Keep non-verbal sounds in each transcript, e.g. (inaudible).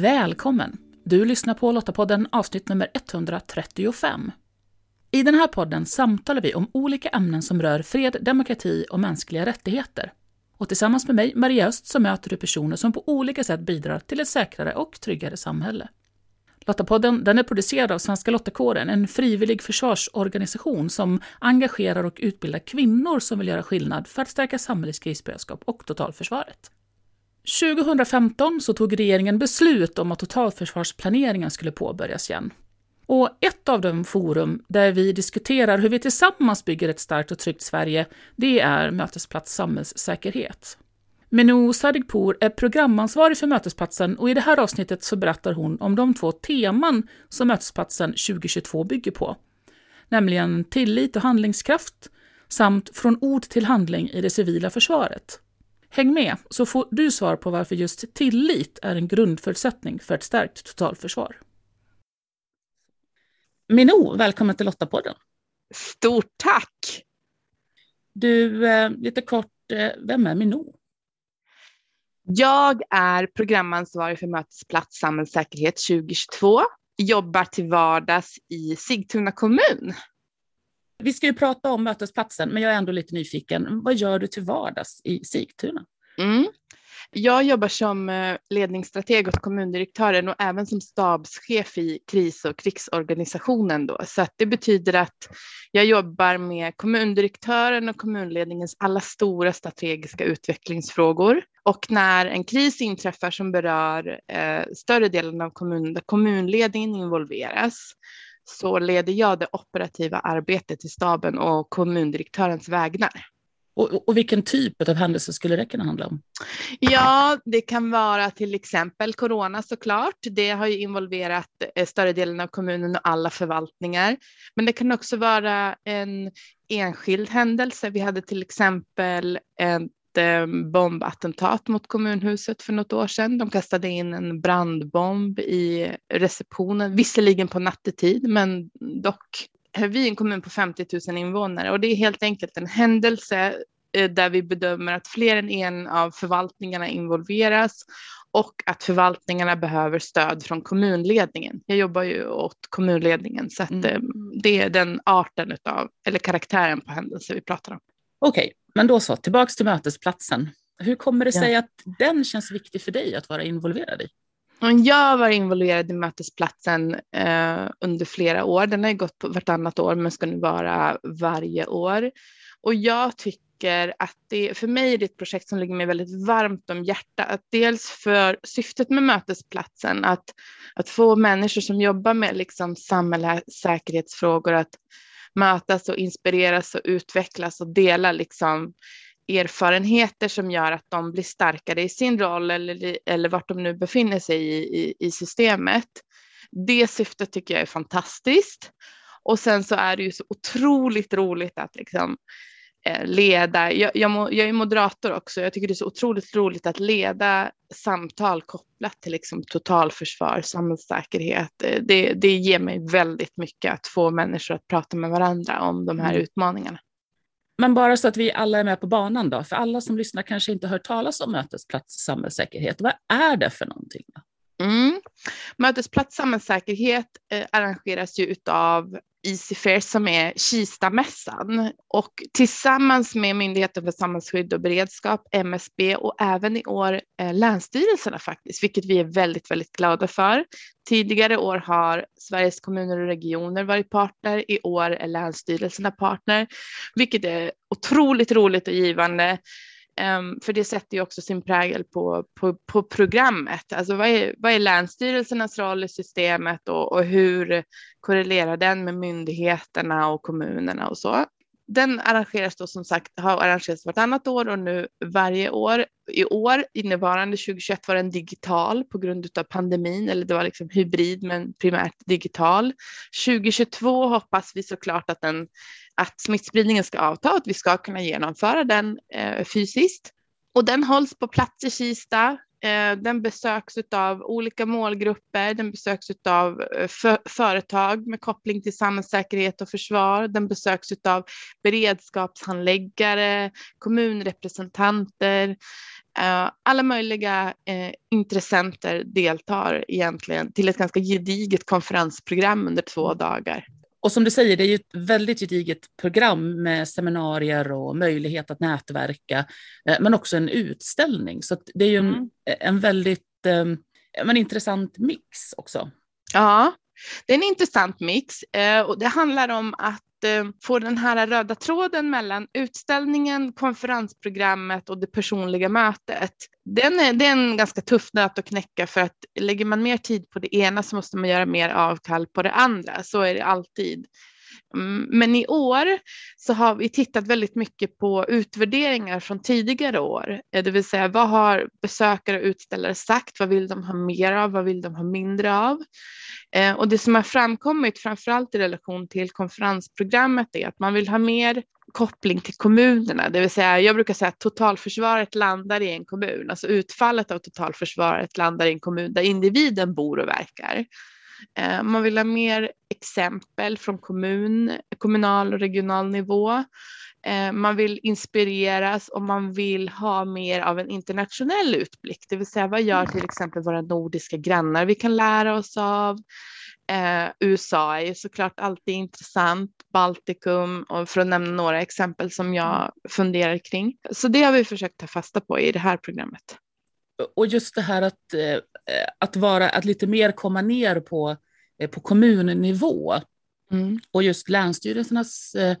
Välkommen! Du lyssnar på Lottapodden avsnitt nummer 135. I den här podden samtalar vi om olika ämnen som rör fred, demokrati och mänskliga rättigheter. Och tillsammans med mig, Maria Öst, så möter du personer som på olika sätt bidrar till ett säkrare och tryggare samhälle. Lottapodden den är producerad av Svenska Lottakåren, en frivillig försvarsorganisation som engagerar och utbildar kvinnor som vill göra skillnad för att stärka samhällets krisberedskap och totalförsvaret. 2015 så tog regeringen beslut om att totalförsvarsplaneringen skulle påbörjas igen. Och ett av de forum där vi diskuterar hur vi tillsammans bygger ett starkt och tryggt Sverige, det är Mötesplats samhällssäkerhet. Menou Sadegpour är programansvarig för Mötesplatsen och i det här avsnittet så berättar hon om de två teman som Mötesplatsen 2022 bygger på. Nämligen tillit och handlingskraft samt från ord till handling i det civila försvaret. Häng med så får du svar på varför just tillit är en grundförutsättning för ett starkt totalförsvar. Minou, välkommen till Lottapodden. Stort tack! Du, eh, lite kort, eh, vem är Minou? Jag är programansvarig för Mötesplats samhällssäkerhet 2022. Jobbar till vardags i Sigtuna kommun. Vi ska ju prata om mötesplatsen, men jag är ändå lite nyfiken. Vad gör du till vardags i Sigtuna? Mm. Jag jobbar som eh, ledningsstrateg åt kommundirektören och även som stabschef i kris och krigsorganisationen. Då. Så det betyder att jag jobbar med kommundirektören och kommunledningens alla stora strategiska utvecklingsfrågor. Och när en kris inträffar som berör eh, större delen av kommunen, där kommunledningen involveras, så leder jag det operativa arbetet i staben och kommundirektörens vägnar. Och, och, vilken typ av händelse skulle det kunna handla om? Ja, det kan vara till exempel corona såklart. Det har ju involverat eh, större delen av kommunen och alla förvaltningar. Men det kan också vara en enskild händelse. Vi hade till exempel en Eh, bombattentat mot kommunhuset för något år sedan. De kastade in en brandbomb i receptionen, visserligen på nattetid, men dock. Vi är en kommun på 50 000 invånare och det är helt enkelt en händelse eh, där vi bedömer att fler än en av förvaltningarna involveras och att förvaltningarna behöver stöd från kommunledningen. Jag jobbar ju åt kommunledningen så att mm. Eh, det är den arten av, eller karaktären på händelser vi pratar om. Okej. Men då så, tillbaks till mötesplatsen. Hur kommer det sig ja. att den känns viktig för dig att vara involverad i? Jag var involverad i mötesplatsen eh, under flera år. Den har gått på vartannat år men ska nu vara varje år. Och jag tycker att det, för mig är det ett projekt som ligger mig väldigt varmt om hjärtat. Dels för syftet med mötesplatsen, att, att få människor som jobbar med liksom samhällssäkerhetsfrågor att mötas och inspireras och utvecklas och dela liksom erfarenheter som gör att de blir starkare i sin roll eller, eller vart de nu befinner sig i, i, i systemet. Det syftet tycker jag är fantastiskt. Och sen så är det ju så otroligt roligt att liksom Eh, leda, jag, jag, jag, är moderator också, jag tycker det är så otroligt roligt att leda samtal kopplat till liksom totalförsvar, samhällssäkerhet. Eh, det, det ger mig väldigt mycket att få människor att prata med varandra om de här mm. utmaningarna. Men bara så att vi alla är med på banan då, för alla som lyssnar kanske inte hört talas om Mötesplats samhällssäkerhet. Vad är det för någonting? Då? Mm. Mötesplats samhällssäkerhet eh, arrangeras ju utav Easy Fair som är Kistamässan och tillsammans med Myndigheten för samhällsskydd och beredskap, MSB och även i år eh, länsstyrelserna faktiskt, vilket vi är väldigt, väldigt glada för. Tidigare år har Sveriges kommuner och regioner varit partner, i år är länsstyrelserna partner, vilket är otroligt roligt och givande. Um, för det sätter ju också sin prägel på, på, på programmet. Alltså vad är, vad är länsstyrelsernas roll i systemet och, och hur korrelerar den med myndigheterna och kommunerna och så. Den arrangeras då som sagt, har arrangerats vartannat år och nu varje år. I år, innevarande 2021 var den digital på grund av pandemin, eller det var liksom hybrid men primärt digital. 2022 hoppas vi såklart att den att smittspridningen ska avta och att vi ska kunna genomföra den eh, fysiskt. Och den hålls på plats i Kista. Eh, den besöks av olika målgrupper, den besöks av eh, för, företag med koppling till samhällssäkerhet och försvar. Den besöks av beredskapshandläggare, kommunrepresentanter, Eh, alla möjliga eh, intressenter deltar egentligen till ett ganska gediget konferensprogram under två dagar. Och som du säger, det är ju ett väldigt gediget program med seminarier och möjlighet att nätverka, eh, men också en utställning. Så det är ju en, mm. en väldigt en intressant mix också. Ja, det är en intressant mix och det handlar om att Eh, Eh, få den här röda tråden mellan utställningen, konferensprogrammet och det personliga mötet. Den är, det är en ganska tuff nöt att knäcka för att lägger man mer tid på det ena så måste man göra mer avkall på det andra. Så är det alltid. Mm, men i år så har vi tittat väldigt mycket på utvärderingar från tidigare år, eh, det vill säga vad har besökare och utställare sagt? Vad vill de ha mer av? Vad vill de ha mindre av? Eh, och det som har framkommit, framförallt i relation till konferensprogrammet, är att man vill ha mer koppling till kommunerna, det vill säga jag brukar säga att totalförsvaret landar i en kommun, alltså utfallet av totalförsvaret landar i en kommun där individen bor och verkar. Eh, man vill ha mer exempel från kommun, kommunal och regional nivå. Eh, man vill inspireras och man vill ha mer av en internationell utblick, det vill säga vad gör till exempel våra nordiska grannar vi kan lära oss av. Eh, USA är såklart alltid intressant, Baltikum och för att nämna några exempel som jag funderar kring. Så det har vi försökt ta fasta på i det här programmet. Och just det här att, eh, att, vara, att lite mer komma ner på, eh, på kommunnivå mm. och just länsstyrelsernas eh,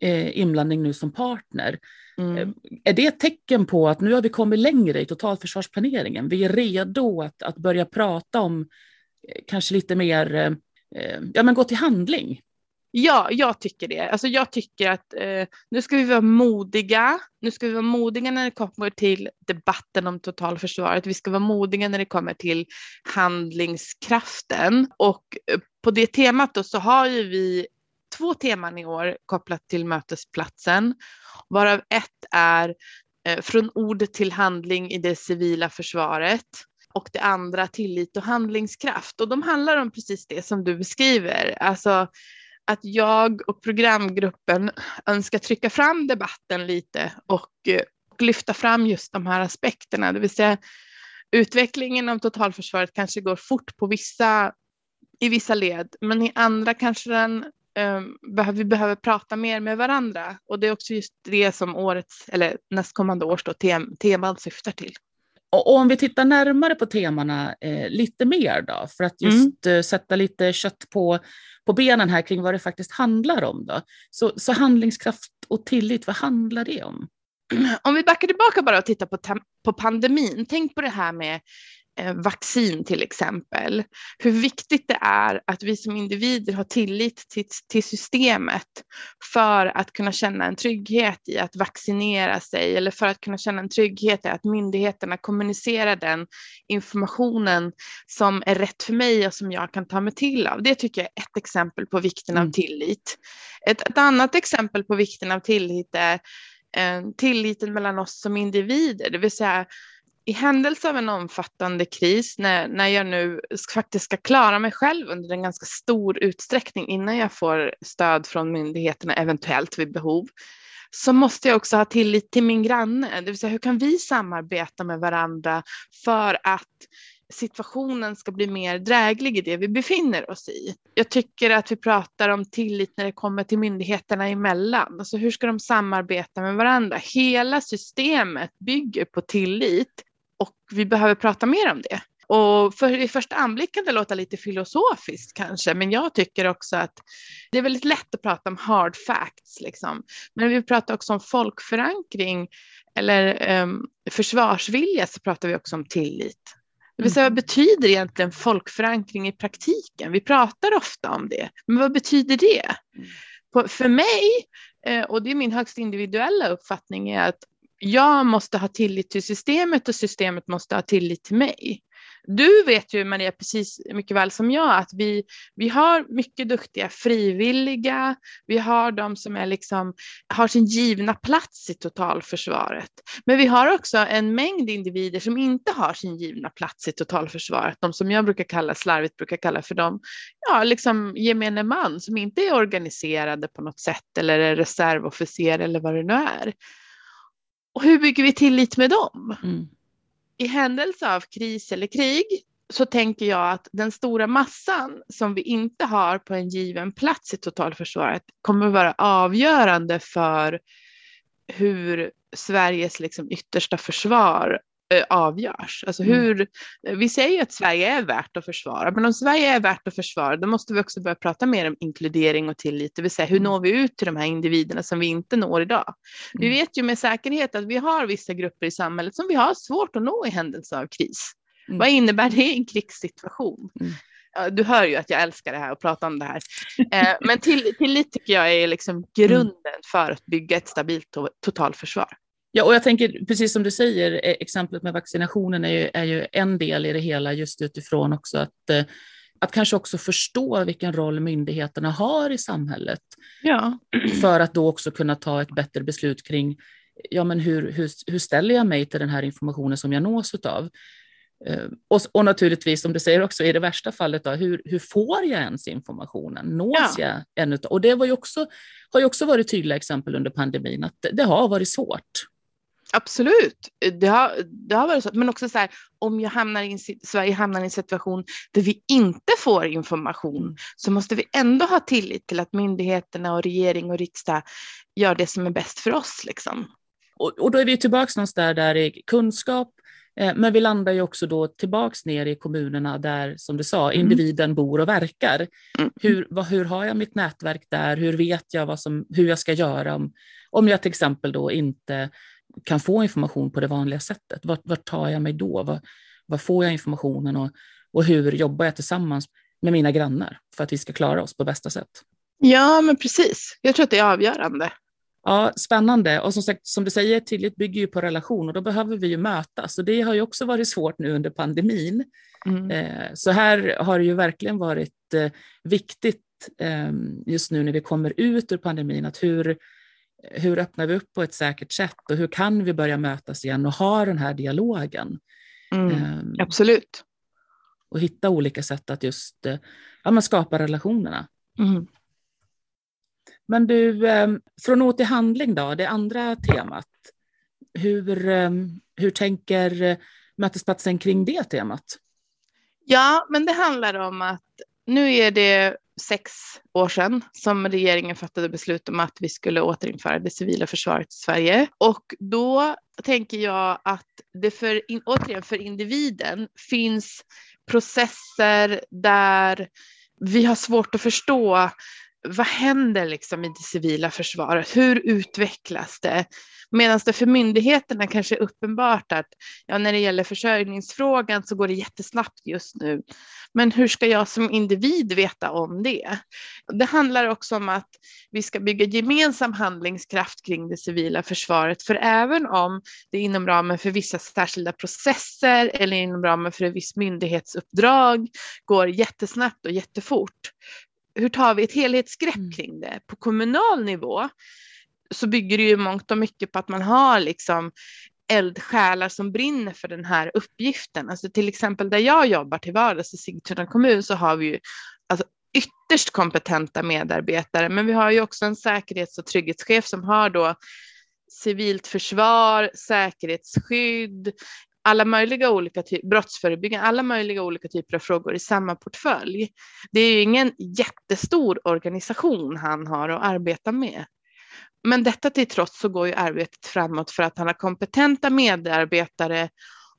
eh, inblandning nu som partner. Mm. Eh, är det ett tecken på att nu har vi kommit längre i totalförsvarsplaneringen? Vi är redo att, att börja prata om eh, kanske lite mer, eh, ja men gå till handling. Ja, jag tycker det. Alltså jag tycker att eh, nu ska vi vara modiga. Nu ska vi vara modiga när det kommer till debatten om totalförsvaret. Vi ska vara modiga när det kommer till handlingskraften. Och eh, på det temat då så har ju vi två teman i år kopplat till mötesplatsen, varav ett är eh, från ord till handling i det civila försvaret och det andra tillit och handlingskraft. Och de handlar om precis det som du beskriver, alltså att jag och programgruppen önskar trycka fram debatten lite och, och lyfta fram just de här aspekterna, det vill säga utvecklingen av totalförsvaret kanske går fort på vissa, i vissa led, men i andra kanske den um, vi behöver prata mer med varandra och det är också just det som årets eller nästkommande års då, tem, teman syftar till. Och om vi tittar närmare på temana eh, lite mer då, för att just mm. eh, sätta lite kött på, på benen här kring vad det faktiskt handlar om då. Så, så handlingskraft och tillit, vad handlar det om? Om vi backar tillbaka bara och tittar på, på pandemin, tänk på det här med vaccin till exempel, hur viktigt det är att vi som individer har tillit till, till, systemet för att kunna känna en trygghet i att vaccinera sig eller för att kunna känna en trygghet i att myndigheterna kommunicerar den informationen som är rätt för mig och som jag kan ta mig till av. Det tycker jag är ett exempel på vikten mm. av tillit. Ett, ett, annat exempel på vikten av tillit är eh, tilliten mellan oss som individer, det vill säga i händelse av en omfattande kris, när, när jag nu faktiskt ska klara mig själv under en ganska stor utsträckning innan jag får stöd från myndigheterna, eventuellt vid behov, så måste jag också ha tillit till min granne. Det vill säga, hur kan vi samarbeta med varandra för att situationen ska bli mer dräglig i det vi befinner oss i. Jag tycker att vi pratar om tillit när det kommer till myndigheterna emellan. Alltså hur ska de samarbeta med varandra? Hela systemet bygger på tillit och vi behöver prata mer om det. Och för i första anblick kan det låta lite filosofiskt kanske, men jag tycker också att det är väldigt lätt att prata om hard facts, liksom. Men vi pratar också om folkförankring eller um, försvarsvilja så pratar vi också om tillit. Det vill säga, vad mm. betyder egentligen folkförankring i praktiken? Vi pratar ofta om det, men vad betyder det? Mm. På, för mig, eh, och det är min högst individuella uppfattning, är att jag måste ha tillit till systemet och systemet måste ha tillit till mig. Du vet ju Maria precis mycket väl som jag att vi, vi har mycket duktiga frivilliga. Vi har de som är liksom, har sin givna plats i totalförsvaret. Men vi har också en mängd individer som inte har sin givna plats i totalförsvaret. De som jag brukar kalla, slarvigt brukar kalla för de ja, liksom gemene man som inte är organiserade på något sätt eller är reservofficer eller vad det nu är. Och hur bygger vi tillit med dem? Mm. i händelse av kris eller krig så tänker jag att den stora massan som vi inte har på en given plats i totalförsvaret kommer vara avgörande för hur Sveriges liksom yttersta försvar avgörs. Alltså mm. hur, mm. Vi säger att Sverige är värt att försvara, men om Sverige är värt att försvara, då måste vi också börja prata mer om inkludering och tillit, det vill säga hur mm. når vi ut till de här individerna som vi inte når idag. Mm. Vi vet ju med säkerhet att vi har vissa grupper i samhället som vi har svårt att nå i händelse av kris. Mm. Vad innebär det i en krigssituation? Mm. Du hör ju att jag älskar det här och prata om det här. Eh, men till, tillit tycker jag är liksom mm. grunden för att bygga ett stabilt totalförsvar. Ja, och jag tänker precis som du säger, e- exemplet med vaccinationen är ju, är ju en del i det hela just utifrån också att, eh, att kanske också förstå vilken roll myndigheterna har i samhället. Ja. För att då också kunna ta ett bättre beslut kring ja, men hur, hur, hur ställer jag mig till den här informationen som jag nås av? Eh, och, och, naturligtvis, som du säger också, i det värsta fallet, då, hur, hur får jag ens informationen? Nås ja. jag ännu? Och det var ju också, har ju också varit tydliga exempel under pandemin, att det, det har varit svårt. Absolut, det har, det har varit så. Men också så här, om jag hamnar i, Sverige hamnar i en situation där vi inte får information så måste vi ändå ha tillit till att myndigheterna och regering och riksdag gör det som är bäst för oss. Liksom. Och, och då är vi tillbaka någonstans där, i kunskap, Eh, men vi landar ju också då tillbaks ner i kommunerna där, som du sa, mm. individen bor och verkar. Mm. Hur, vad, hur har jag mitt nätverk där? Hur vet jag vad som, hur jag ska göra om, om jag till exempel då inte kan få information på det vanliga sättet? Vart, vart tar jag mig då? Var, var får jag informationen och, och hur jobbar jag tillsammans med mina grannar för att vi ska klara oss på bästa sätt? Ja, men precis. Jag tror att det är avgörande. Ja, spännande. Och som sagt, som du säger, tillit bygger ju på relation och då behöver vi ju mötas. Och det har ju också varit svårt nu under pandemin. Mm. Eh, så här har det ju verkligen varit eh, viktigt ehm, just nu när vi kommer ut ur pandemin, att hur, hur öppnar vi upp på ett säkert sätt och hur kan vi börja mötas igen och ha den här dialogen? Mm, ehm, absolut. Och hitta olika sätt att just eh, ja, skapa relationerna. Mm. Men du, ehm, från ord till handling då, det andra temat. Hur, ehm, hur tänker eh, mötesplatsen kring det temat? Ja, men det handlar om att nu är det sex år sedan som regeringen fattade beslut om att vi skulle återinföra det civila försvaret i Sverige. Och då tänker jag att det för, återigen för individen finns processer där vi har svårt att förstå vad händer liksom i det civila försvaret? Hur utvecklas det? Medan det för myndigheterna kanske är uppenbart att ja, när det gäller försörjningsfrågan så går det jättesnabbt just nu. Men hur ska jag som individ veta om det? Det handlar också om att vi ska bygga gemensam handlingskraft kring det civila försvaret. För även om det inom ramen för vissa särskilda processer eller inom ramen för ett visst myndighetsuppdrag går jättesnabbt och jättefort hur tar vi ett helhetsgrepp mm. kring det? På kommunal nivå så bygger det ju mångt och mycket på att man har liksom eldsjälar som brinner för den här uppgiften. Alltså till exempel där jag jobbar till vardags i Sigtuna kommun så har vi ju alltså ytterst kompetenta medarbetare, men vi har ju också en säkerhets och trygghetschef som har då civilt försvar, säkerhetsskydd, alla möjliga olika typer, brottsförebyggande, alla möjliga olika typer av frågor i samma portfölj. Det är ju ingen jättestor organisation han har att arbeta med. Men detta till trots så går ju arbetet framåt för att han har kompetenta medarbetare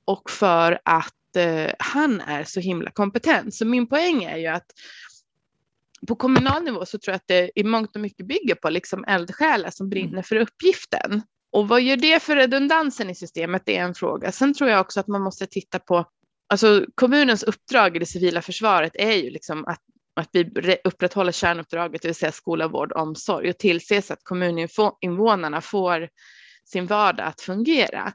och för att eh, han är så himla kompetent. Så min poäng är ju att på kommunal nivå så tror jag att det i mångt och mycket bygger på liksom eldsjälar som brinner för uppgiften. Och vad gör det för redundansen i systemet? Det är en fråga. Sen tror jag också att man måste titta på, alltså kommunens uppdrag i det civila försvaret är ju liksom att, att vi upprätthåller kärnuppdraget, det vill säga skola, vård och omsorg och tillses att kommuninvånarna får sin vardag att fungera.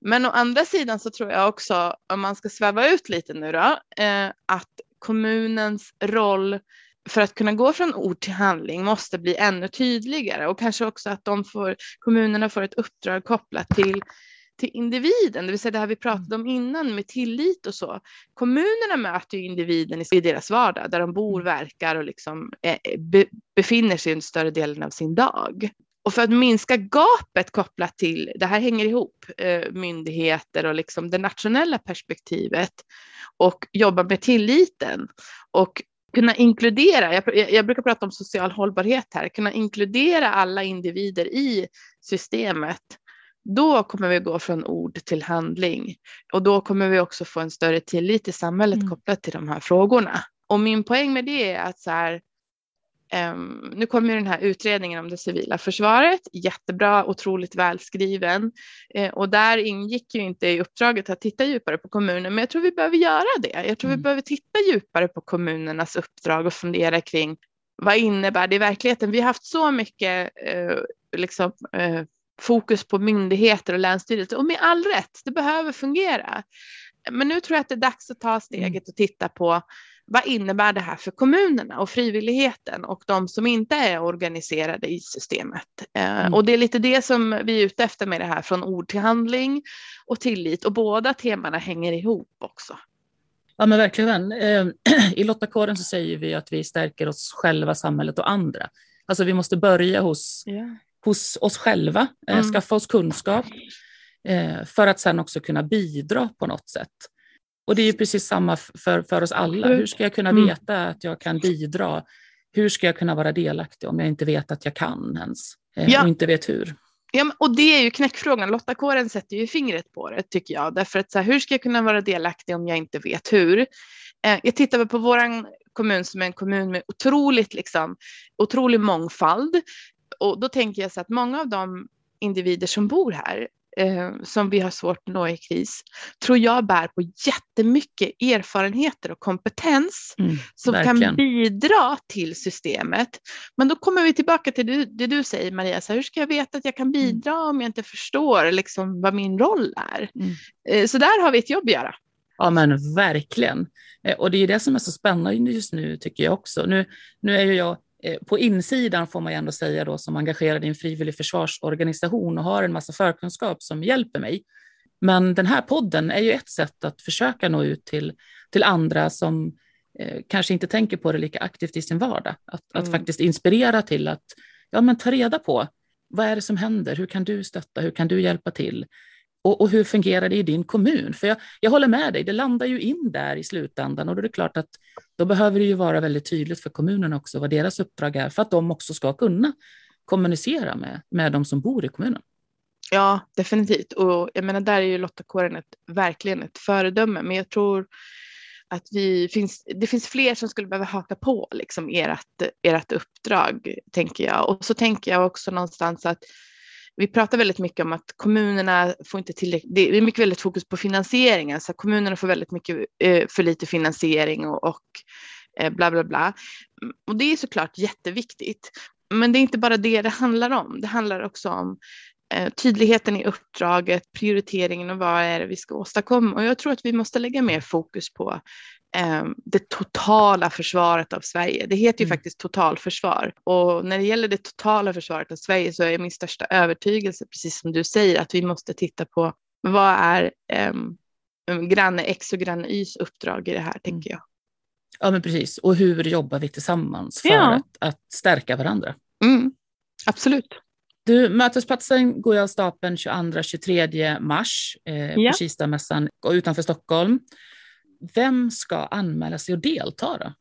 Men å andra sidan så tror jag också, om man ska sväva ut lite nu då, eh, att kommunens roll för att kunna gå från ord till handling måste bli ännu tydligare och kanske också att de får, kommunerna får ett uppdrag kopplat till, till individen, det vill säga det här vi pratade om innan med tillit och så. Kommunerna möter ju individen i deras vardag där de bor, mm. verkar och liksom be, befinner sig under större delen av sin dag. Och för att minska gapet kopplat till, det här hänger ihop, eh, myndigheter och liksom det nationella perspektivet och jobba med tilliten och kunna inkludera, jag, jag, brukar prata om social hållbarhet här, kunna inkludera alla individer i systemet. Då kommer vi gå från ord till handling och då kommer vi också få en större tillit i samhället mm. kopplat till de här frågorna. Och min poäng med det är att så här, Um, nu kommer den här utredningen om det civila försvaret, jättebra, otroligt välskriven. Uh, och där ingick ju inte i uppdraget att titta djupare på kommunen, men jag tror vi behöver göra det. Jag tror mm. vi behöver titta djupare på kommunernas uppdrag och fundera kring vad innebär det i verkligheten? Vi har haft så mycket uh, liksom, uh, fokus på myndigheter och länsstyrelser och med all rätt, det behöver fungera. Men nu tror jag att det är dags att ta steget och titta på vad innebär det här för kommunerna och frivilligheten och de som inte är organiserade i systemet? Eh, mm. Och det är lite det som vi är ute efter med det här, från ord till handling och tillit. Och båda temana hänger ihop också. Ja men verkligen. Eh, (clears throat) I Lottakåren så säger vi att vi stärker oss själva, samhället och andra. Alltså vi måste börja hos, yeah. hos oss själva, eh, mm. skaffa oss kunskap för att sen också kunna bidra på något sätt. Och det är precis samma för, för oss alla. Hur ska jag kunna mm. veta att jag kan bidra? Hur ska jag kunna vara delaktig om jag inte vet att jag kan ens? Eh, ja. Och inte vet hur. Ja, och det är ju knäckfrågan. Lotta Kåren sätter ju fingret på det tycker jag. Därför att så här, hur ska jag kunna vara delaktig om jag inte vet hur? Eh, jag tittar på vår kommun som är en kommun med otroligt, liksom, otrolig mångfald. Och då tänker jag så att många av de individer som bor här som vi har svårt att nå i kris, tror jag bär på jättemycket erfarenheter och kompetens mm, som verkligen. kan bidra till systemet. Men då kommer vi tillbaka till det, det du säger Maria, så här, hur ska jag veta att jag kan mm. bidra om jag inte förstår liksom, vad min roll är? Mm. Eh, så där har vi ett jobb att göra. Ja men verkligen. Eh, och det är det som är så spännande just nu tycker jag också. Nu, nu är ju jag Eh, på insidan får man ju ändå säga då som engagerad i en frivillig försvarsorganisation och har en massa förkunskap som hjälper mig. Men den här podden är ju ett sätt att försöka nå ut till, till andra som eh, kanske inte tänker på det lika aktivt i sin vardag. Att, mm. att faktiskt inspirera till att ja, men ta reda på vad är det som händer? Hur kan du stötta? Hur kan du hjälpa till? Och, och, hur fungerar det i din kommun? För jag, jag håller med dig, det landar ju in där i slutändan och då är det klart att då behöver det ju vara väldigt tydligt för kommunen också vad deras uppdrag är för att de också ska kunna kommunicera med, med de som bor i kommunen. Ja, definitivt. Och jag menar, där är ju Lottakåren ett, verkligen ett föredöme, men jag tror att vi finns, det finns fler som skulle behöva haka på liksom ert, ert uppdrag, tänker jag. Och så tänker jag också någonstans att vi pratar väldigt mycket om att kommunerna får inte tillräckligt, det är mycket väldigt fokus på finansieringen, så kommunerna får väldigt mycket eh, för lite finansiering och, och eh, bla bla bla. Mm, och det är såklart jätteviktigt. Men det är inte bara det det handlar om. Det handlar också om eh, tydligheten i uppdraget, prioriteringen och vad är det vi ska åstadkomma. Och jag tror att vi måste lägga mer fokus på det totala försvaret av Sverige. Det heter ju mm. faktiskt totalförsvar och när det gäller det totala försvaret av Sverige så är min största övertygelse, precis som du säger, att vi måste titta på vad är eh, granne X och granne Ys uppdrag i det här, tänker jag. Ja, men precis. Och hur jobbar vi tillsammans för ja. att, att stärka varandra? Mm. Absolut. Du, mötesplatsen går av stapeln 22-23 mars eh, ja. på Kistamässan utanför Stockholm. Vem ska anmäla sig och delta då?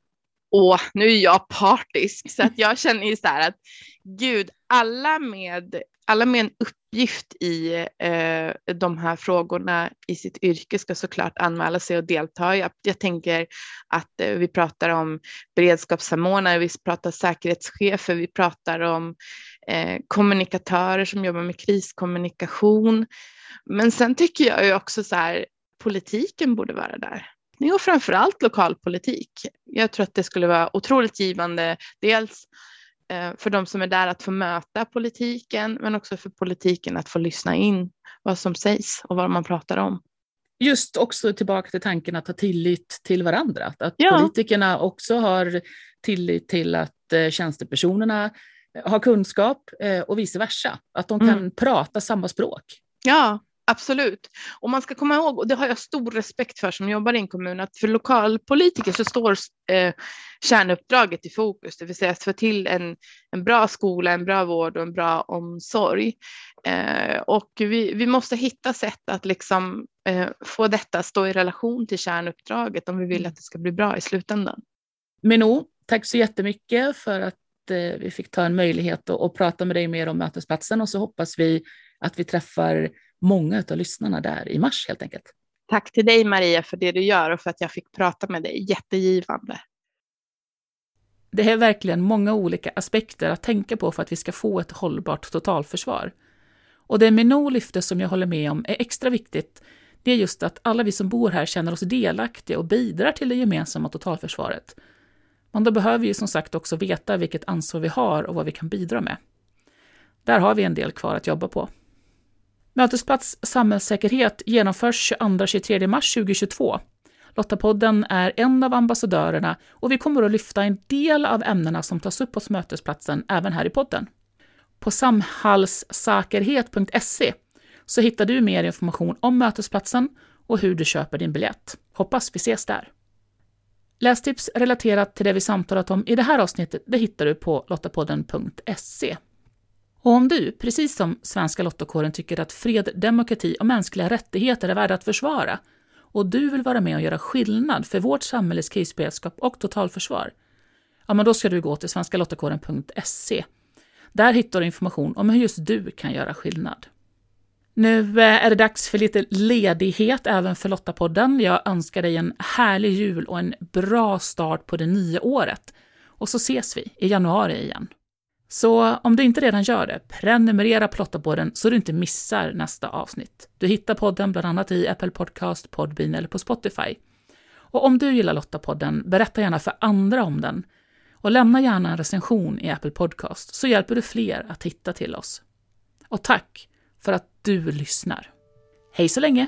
Åh, nu är jag partisk så att jag känner ju så här att gud, alla med, alla med en uppgift i eh, de här frågorna i sitt yrke ska såklart anmäla sig och delta. Jag, jag tänker att eh, vi pratar om beredskapssamordnare, vi pratar säkerhetschefer, vi pratar om eh, kommunikatörer som jobbar med kriskommunikation. Men sen tycker jag ju också så här, politiken borde vara där och framför allt lokalpolitik. Jag tror att det skulle vara otroligt givande, dels eh, för de som är där att få möta politiken, men också för politiken att få lyssna in vad som sägs och vad man pratar om. Just också tillbaka till tanken att ha tillit till varandra, att ja. politikerna också har tillit till att eh, tjänstepersonerna har kunskap eh, och vice versa, att de kan mm. prata samma språk. Ja, Absolut. Och man ska komma ihåg, och det har jag stor respekt för som jobbar i en kommun, att för lokalpolitiker så står eh, kärnuppdraget i fokus, det vill säga att få till en, en bra skola, en bra vård och en bra omsorg. Eh, och vi, vi måste hitta sätt att liksom, eh, få detta att stå i relation till kärnuppdraget om vi vill att det ska bli bra i slutändan. Minou, tack så jättemycket för att eh, vi fick ta en möjlighet att, att prata med dig mer om mötesplatsen och så hoppas vi att vi träffar många av lyssnarna där i mars helt enkelt. Tack till dig Maria för det du gör och för att jag fick prata med dig. Jättegivande. Det är verkligen många olika aspekter att tänka på för att vi ska få ett hållbart totalförsvar. Och det Minou lyfte som jag håller med om är extra viktigt, det är just att alla vi som bor här känner oss delaktiga och bidrar till det gemensamma totalförsvaret. Men då behöver vi som sagt också veta vilket ansvar vi har och vad vi kan bidra med. Där har vi en del kvar att jobba på. Mötesplats samhällssäkerhet genomförs 22-23 mars 2022. Lottapodden är en av ambassadörerna och vi kommer att lyfta en del av ämnena som tas upp hos Mötesplatsen även här i podden. På samhallssäkerhet.se så hittar du mer information om Mötesplatsen och hur du köper din biljett. Hoppas vi ses där. Lästips relaterat till det vi samtalat om i det här avsnittet det hittar du på lottapodden.se. Och om du, precis som Svenska Lottokåren, tycker att fred, demokrati och mänskliga rättigheter är värda att försvara och du vill vara med och göra skillnad för vårt samhälles krisberedskap och totalförsvar, ja, men då ska du gå till svenskalottakåren.se. Där hittar du information om hur just du kan göra skillnad. Nu eh, är det dags för lite ledighet även för Lottapodden. Jag önskar dig en härlig jul och en bra start på det nya året. Och så ses vi i januari igen. Så om du inte redan gör det, prenumerera på Lottapodden så du inte missar nästa avsnitt. Du hittar podden bland annat i Apple Podcast, Podbean eller på Spotify. Och om du gillar Lottapodden, berätta gärna för andra om den. Och lämna gärna en recension i Apple Podcast så hjälper du fler att hitta till oss. Och tack för att du lyssnar. Hej så länge!